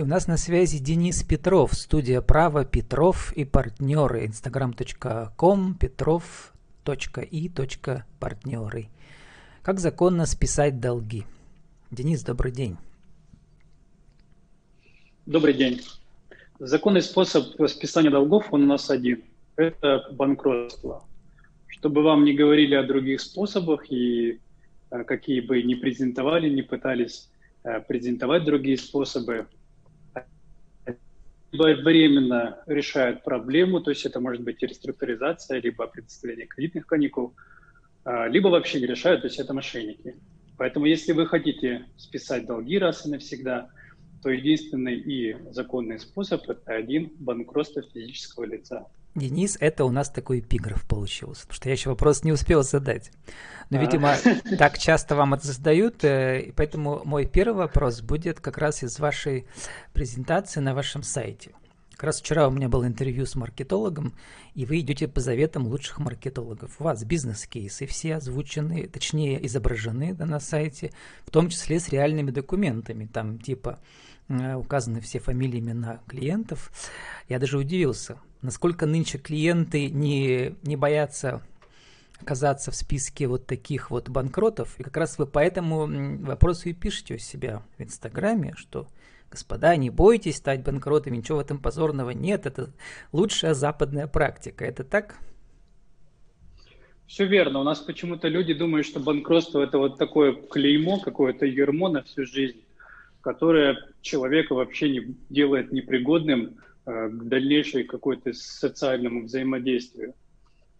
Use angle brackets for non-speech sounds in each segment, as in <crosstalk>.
И у нас на связи Денис Петров, студия «Право Петров и партнеры», instagram.com, petrov.и.партнеры. Как законно списать долги? Денис, добрый день. Добрый день. Законный способ списания долгов, он у нас один. Это банкротство. Чтобы вам не говорили о других способах и э, какие бы ни презентовали, не пытались э, презентовать другие способы, временно решают проблему, то есть это может быть реструктуризация, либо предоставление кредитных каникул, либо вообще не решают, то есть это мошенники. Поэтому если вы хотите списать долги раз и навсегда – то единственный и законный способ – это один банкротство физического лица. Денис, это у нас такой эпиграф получился, потому что я еще вопрос не успел задать. Но, а. видимо, <laughs> так часто вам это задают, э, поэтому мой первый вопрос будет как раз из вашей презентации на вашем сайте. Как раз вчера у меня было интервью с маркетологом, и вы идете по заветам лучших маркетологов. У вас бизнес-кейсы все озвучены, точнее изображены да, на сайте, в том числе с реальными документами, там типа э, указаны все фамилии, имена клиентов. Я даже удивился, насколько нынче клиенты не, не боятся оказаться в списке вот таких вот банкротов. И как раз вы по этому вопросу и пишете у себя в Инстаграме, что Господа, не бойтесь стать банкротами, ничего в этом позорного нет, это лучшая западная практика. Это так? Все верно. У нас почему-то люди думают, что банкротство это вот такое клеймо, какое-то ермо на всю жизнь, которое человека вообще не делает непригодным дальнейшей какой-то социальному взаимодействию.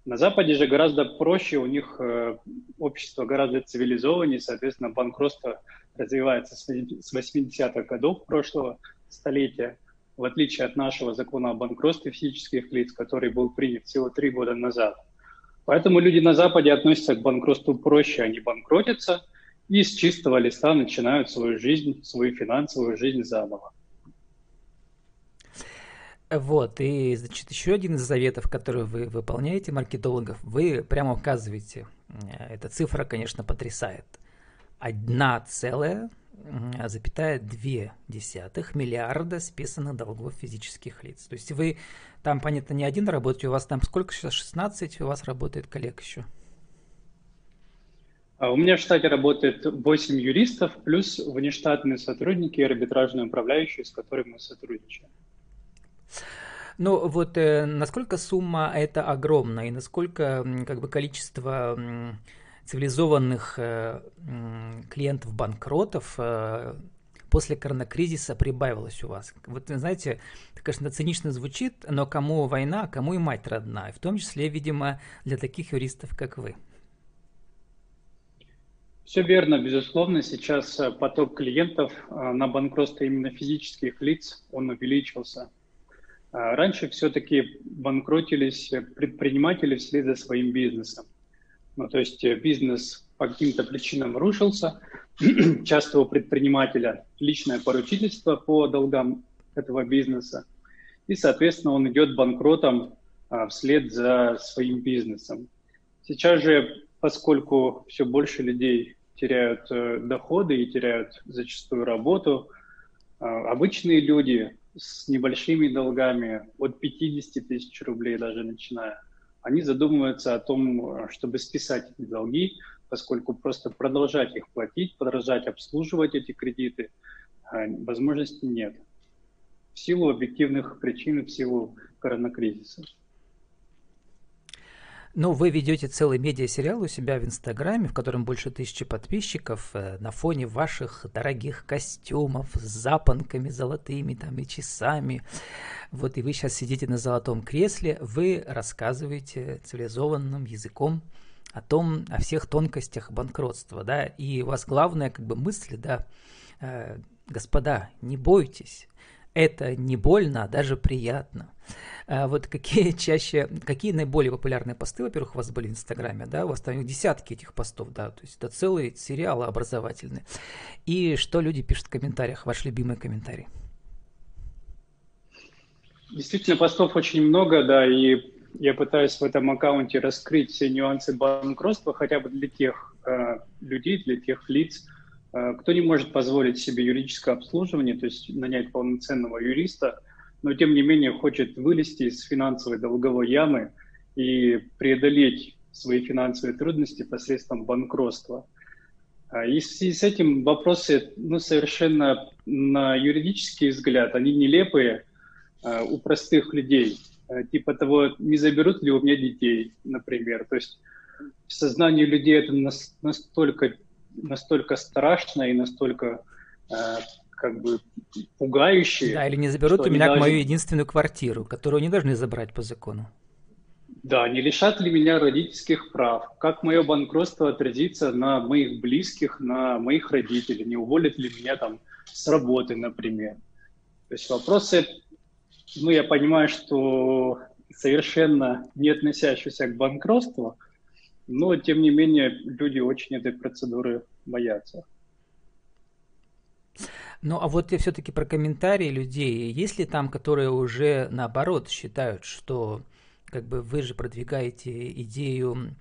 На Западе же гораздо проще, у них э, общество гораздо цивилизованнее, соответственно, банкротство развивается с 80-х годов прошлого столетия, в отличие от нашего закона о банкротстве физических лиц, который был принят всего три года назад. Поэтому люди на Западе относятся к банкротству проще, они банкротятся и с чистого листа начинают свою жизнь, свою финансовую жизнь заново. Вот, и, значит, еще один из заветов, который вы выполняете, маркетологов, вы прямо указываете, э, эта цифра, конечно, потрясает – 1,2 миллиарда списанных долгов физических лиц. То есть вы там, понятно, не один работаете, у вас там сколько сейчас, 16 у вас работает коллег еще? А у меня в штате работает 8 юристов, плюс внештатные сотрудники и арбитражные управляющие, с которыми мы сотрудничаем. Ну вот э, насколько сумма это огромна и насколько как бы количество цивилизованных э, клиентов-банкротов э, после коронакризиса прибавилось у вас? Вот, знаете, это, конечно, цинично звучит, но кому война, кому и мать родная, в том числе, видимо, для таких юристов, как вы. Все верно, безусловно. Сейчас э, поток клиентов на банкротство именно физических лиц, он увеличился. Раньше все-таки банкротились предприниматели вслед за своим бизнесом. Ну, то есть э, бизнес по каким-то причинам рушился, <clears throat> часто у предпринимателя личное поручительство по долгам этого бизнеса, и, соответственно, он идет банкротом а, вслед за своим бизнесом. Сейчас же, поскольку все больше людей теряют э, доходы и теряют зачастую работу, э, обычные люди с небольшими долгами, от 50 тысяч рублей даже начиная, они задумываются о том, чтобы списать эти долги, поскольку просто продолжать их платить, продолжать обслуживать эти кредиты а, возможности нет. В силу объективных причин, в силу коронакризиса. Ну, вы ведете целый медиасериал у себя в Инстаграме, в котором больше тысячи подписчиков, э, на фоне ваших дорогих костюмов с запонками золотыми там и часами. Вот и вы сейчас сидите на золотом кресле, вы рассказываете цивилизованным языком о том, о всех тонкостях банкротства, да, и у вас главная как бы мысль, да, э, господа, не бойтесь, это не больно, а даже приятно. А вот какие <laughs> чаще, какие наиболее популярные посты, во-первых, у вас были в Инстаграме, да, у вас там десятки этих постов, да, то есть это целые сериалы образовательные. И что люди пишут в комментариях, ваш любимый комментарий? Действительно, постов очень много, да, и я пытаюсь в этом аккаунте раскрыть все нюансы банкротства хотя бы для тех э, людей, для тех лиц, кто не может позволить себе юридическое обслуживание, то есть нанять полноценного юриста, но тем не менее хочет вылезти из финансовой долговой ямы и преодолеть свои финансовые трудности посредством банкротства. А, и в связи с этим вопросы ну, совершенно на юридический взгляд, они нелепые а, у простых людей. А, типа того, не заберут ли у меня детей, например. То есть в сознании людей это настолько, настолько страшно и настолько как бы пугающе. Да, или не заберут у меня даже... мою единственную квартиру, которую не должны забрать по закону. Да, не лишат ли меня родительских прав? Как мое банкротство отразится на моих близких, на моих родителей? Не уволят ли меня там с работы, например? То есть вопросы, ну, я понимаю, что совершенно не относящиеся к банкротству, но, тем не менее, люди очень этой процедуры боятся. Ну, а вот я все-таки про комментарии людей. Есть ли там, которые уже наоборот считают, что как бы вы же продвигаете идею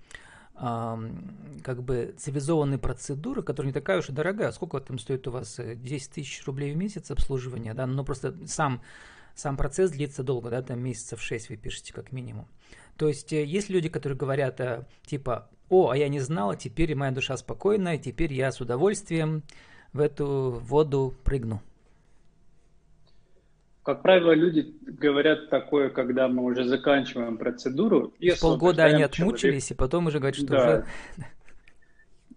как бы цивилизованной процедуры, которая не такая уж и дорогая. Сколько там стоит у вас? 10 тысяч рублей в месяц обслуживания, да? Но просто сам, сам процесс длится долго, да, там месяцев 6 вы пишете как минимум. То есть э, есть люди, которые говорят, э, типа, о, а я не знала, теперь моя душа спокойная, теперь я с удовольствием в эту воду прыгну. Как правило, люди говорят такое, когда мы уже заканчиваем процедуру. И полгода они отмучились, человек... и потом уже говорят, что да. уже...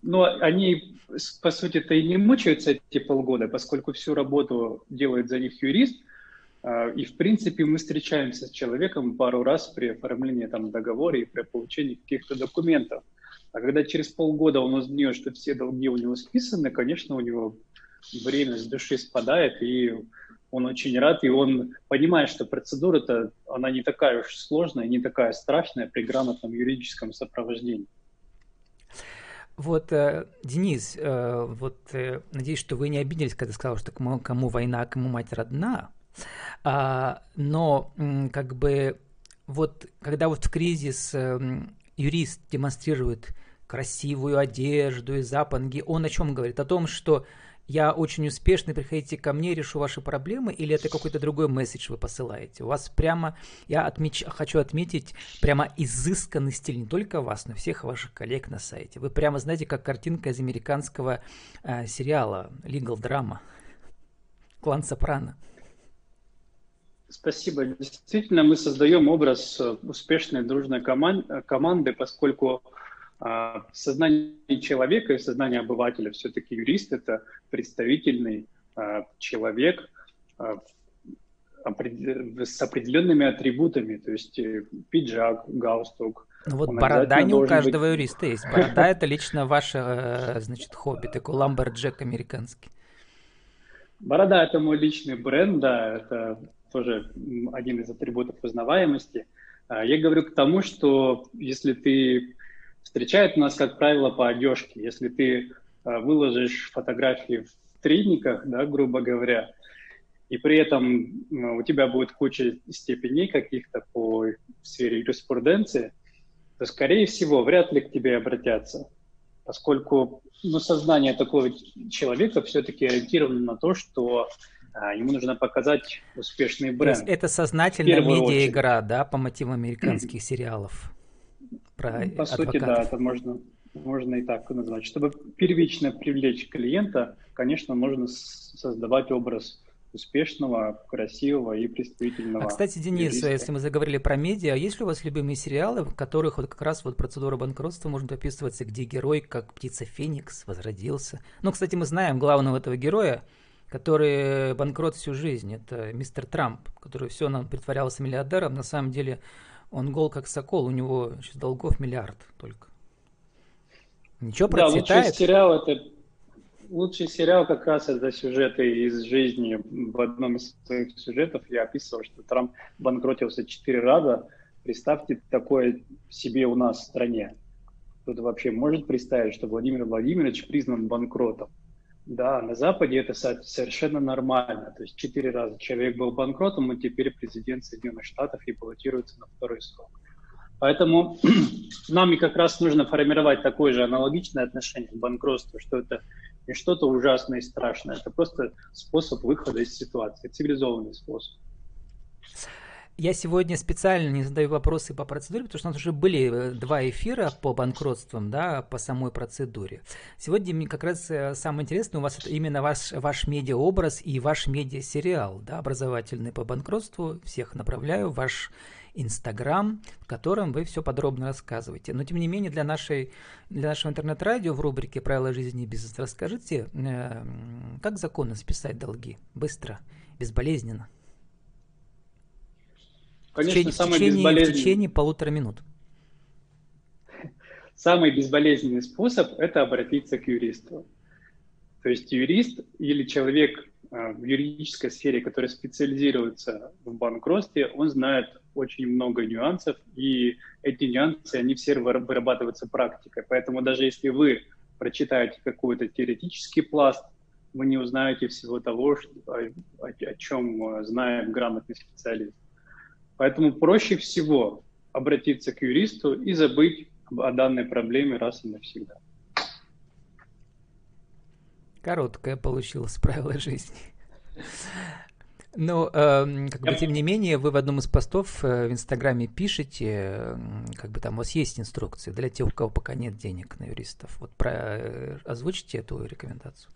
Но они, по сути-то, и не мучаются эти полгода, поскольку всю работу делает за них юрист. А, и, в принципе, мы встречаемся с человеком пару раз при оформлении там, договора и при получении каких-то документов. А когда через полгода он узнает, что все долги у него списаны, конечно, у него время с души спадает, и он очень рад, и он понимает, что процедура-то, она не такая уж сложная, не такая страшная при грамотном юридическом сопровождении. Вот, э, Денис, э, вот э, надеюсь, что вы не обиделись, когда сказал, что кому, кому война, кому мать родна. А, но как бы вот когда вот в кризис юрист демонстрирует красивую одежду и запонги, он о чем говорит? О том, что я очень успешный, приходите ко мне, решу ваши проблемы, или это какой-то другой месседж вы посылаете? У вас прямо, я отмеч, хочу отметить, прямо изысканный стиль не только вас, но всех ваших коллег на сайте. Вы прямо знаете, как картинка из американского э, сериала Legal Drama. Клан Сопрано. Спасибо. Действительно, мы создаем образ успешной дружной команд, команды, поскольку а, в сознании человека и в сознании обывателя все-таки юрист – это представительный а, человек а, с определенными атрибутами, то есть э, пиджак, галстук. Ну вот борода не у каждого быть... юриста есть. Борода – это лично ваше, э, значит, хобби, такой lumberjack американский. Борода – это мой личный бренд, да, это тоже один из атрибутов узнаваемости. Я говорю к тому, что если ты встречают нас, как правило, по одежке. Если ты э, выложишь фотографии в тридниках, да, грубо говоря, и при этом у тебя будет куча степеней каких-то по сфере юриспруденции, то, скорее всего, вряд ли к тебе обратятся, поскольку ну, сознание такого человека все-таки ориентировано на то, что а, ему нужно показать успешный бренд. То есть это сознательная медиа-игра, да, по мотивам американских сериалов? про По адвокатов. сути, да, это можно, можно и так назвать. Чтобы первично привлечь клиента, конечно, нужно создавать образ успешного, красивого и представительного. А, кстати, Денис, юриста. если мы заговорили про медиа, есть ли у вас любимые сериалы, в которых вот как раз вот процедура банкротства может описываться, где герой, как птица Феникс, возродился? Ну, кстати, мы знаем главного этого героя, который банкрот всю жизнь. Это мистер Трамп, который все нам притворялся миллиардером, на самом деле он гол как сокол, у него сейчас долгов миллиард только. Ничего процветает. Да, лучший сериал это лучший сериал как раз это сюжеты из жизни. В одном из своих сюжетов я описывал, что Трамп банкротился четыре раза. Представьте такое себе у нас в стране. Кто-то вообще может представить, что Владимир Владимирович признан банкротом. Да, на Западе это совершенно нормально. То есть четыре раза человек был банкротом, и теперь президент Соединенных Штатов и баллотируется на второй срок. Поэтому <clears throat> нам и как раз нужно формировать такое же аналогичное отношение к банкротству, что это не что-то ужасное и страшное. Это просто способ выхода из ситуации, цивилизованный способ. Я сегодня специально не задаю вопросы по процедуре, потому что у нас уже были э, два эфира по банкротствам, да, по самой процедуре. Сегодня мне как раз э, самое интересное у вас это именно ваш, ваш медиаобраз и ваш медиасериал, да, образовательный по банкротству. Всех направляю ваш Инстаграм, в котором вы все подробно рассказываете. Но тем не менее для, нашей, для нашего интернет-радио в рубрике «Правила жизни и бизнеса» расскажите, э, как законно списать долги? Быстро, безболезненно. Конечно, в течение, самый в течение, безболезненный... в течение полутора минут. <laughs> Самый безболезненный способ – это обратиться к юристу. То есть юрист или человек э, в юридической сфере, который специализируется в банкротстве, он знает очень много нюансов, и эти нюансы, они все вырабатываются практикой. Поэтому даже если вы прочитаете какой-то теоретический пласт, вы не узнаете всего того, что, о, о чем э, знает грамотный специалист. Поэтому проще всего обратиться к юристу и забыть о данной проблеме раз и навсегда. Короткое получилось правило жизни. Ну, э, как бы, тем не менее, вы в одном из постов э, в Инстаграме пишете, как бы там у вас есть инструкции для тех, у кого пока нет денег на юристов. Вот про, э, озвучите эту рекомендацию.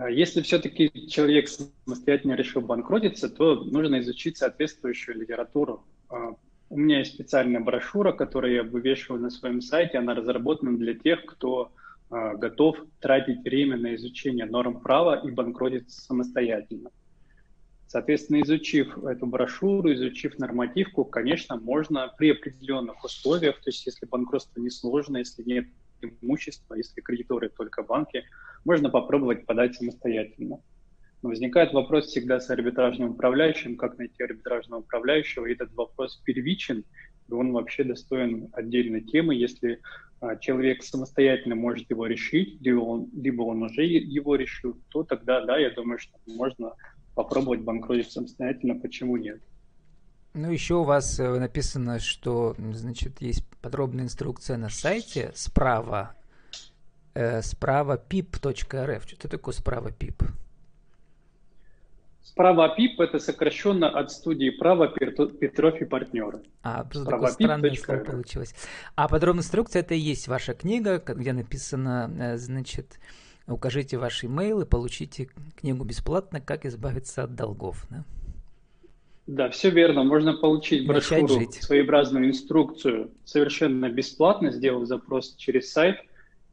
А если все-таки человек самостоятельно решил банкротиться, то нужно изучить соответствующую литературу. А, у меня есть специальная брошюра, которую я вывешиваю на своем сайте. Она разработана для тех, кто а, готов тратить время на изучение норм права и банкротиться самостоятельно. Соответственно, изучив эту брошюру, изучив нормативку, конечно, можно при определенных условиях, то есть если банкротство несложно, если нет имущества, если кредиторы только банки, можно попробовать подать самостоятельно. Но возникает вопрос всегда с арбитражным управляющим, как найти арбитражного управляющего, и этот вопрос первичен, и он вообще достоин отдельной темы. Если а, человек самостоятельно может его решить, либо он, либо он уже его решил, то тогда, да, я думаю, что можно попробовать банкротить самостоятельно, почему нет. Ну, еще у вас э, написано, что, значит, есть подробная инструкция на сайте справа, э, справа pip.rf. Что такое справа pip? Справа ПИП – это сокращенно от студии права Петров и партнеры. А, просто такое странное слово получилось. А подробная инструкция – это и есть ваша книга, где написано, э, значит, укажите ваш имейл и получите книгу бесплатно «Как избавиться от долгов». Да? Да, все верно. Можно получить брошюру, своеобразную инструкцию совершенно бесплатно, сделав запрос через сайт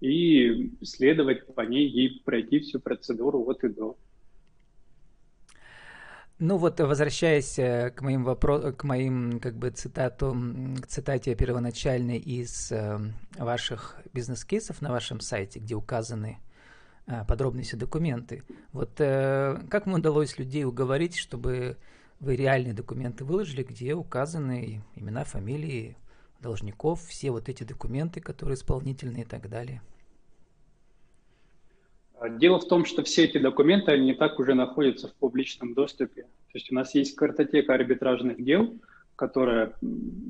и следовать по ней и пройти всю процедуру от и до. Ну вот, возвращаясь э, к моим вопросам, к моим, как бы, цитату, к цитате первоначальной из э, ваших бизнес-кейсов на вашем сайте, где указаны э, подробные все документы. Вот как вам удалось людей уговорить, чтобы вы реальные документы выложили, где указаны имена, фамилии должников, все вот эти документы, которые исполнительные и так далее? Дело в том, что все эти документы, они так уже находятся в публичном доступе. То есть у нас есть картотека арбитражных дел, которая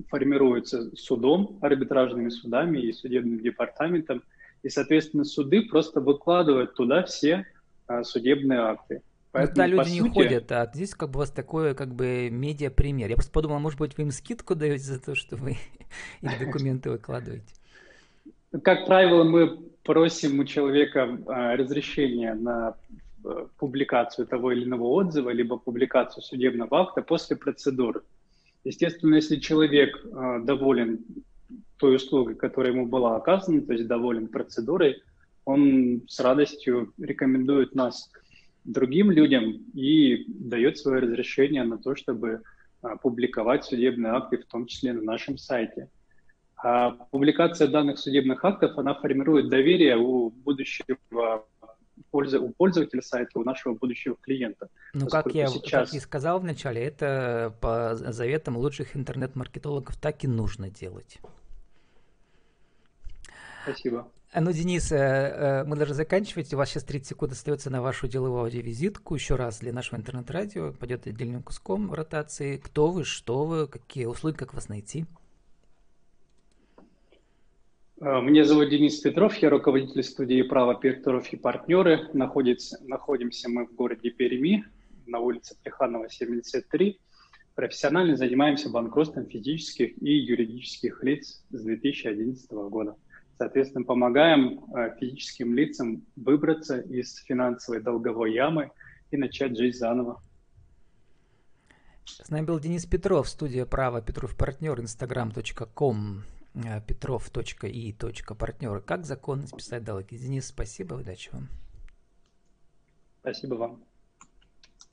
формируется судом, арбитражными судами и судебным департаментом. И, соответственно, суды просто выкладывают туда все а, судебные акты. Поэтому, Туда люди не сути... ходят, а здесь как бы у вас такое как бы медиа-пример. Я просто подумал, может быть, вы им скидку даете за то, что вы <laughs> их документы выкладываете? Как правило, мы просим у человека а, разрешения на э, публикацию того или иного отзыва, либо публикацию судебного акта после процедуры. Естественно, если человек а, доволен той услугой, которая ему была оказана, то есть доволен процедурой, он с радостью рекомендует нас другим людям и дает свое разрешение на то, чтобы а, публиковать судебные акты, в том числе на нашем сайте. А публикация данных судебных актов, она формирует доверие у будущего у пользователя сайта, у нашего будущего клиента. Ну, как я, сейчас... как и сказал вначале, это по заветам лучших интернет-маркетологов так и нужно делать. Спасибо. А, ну, Денис, э, э, мы должны заканчивать. У вас сейчас 30 секунд остается на вашу деловую аудиовизитку. Еще раз для нашего интернет-радио пойдет отдельным куском ротации. Кто вы, что вы, какие услуги, как вас найти? Э, меня зовут Денис Петров, я руководитель студии «Право Петров и партнеры». Находится, находимся мы в городе Перми, на улице Плеханова, 73. Профессионально занимаемся банкротством физических и юридических лиц с 2011 года. Соответственно, помогаем э, физическим лицам выбраться из финансовой долговой ямы и начать жизнь заново. С нами был Денис Петров, студия «Право Петров партнер», instagram.com Э, petrov.и.партнеры. Как законно списать долги? Денис, спасибо, удачи вам. Спасибо вам.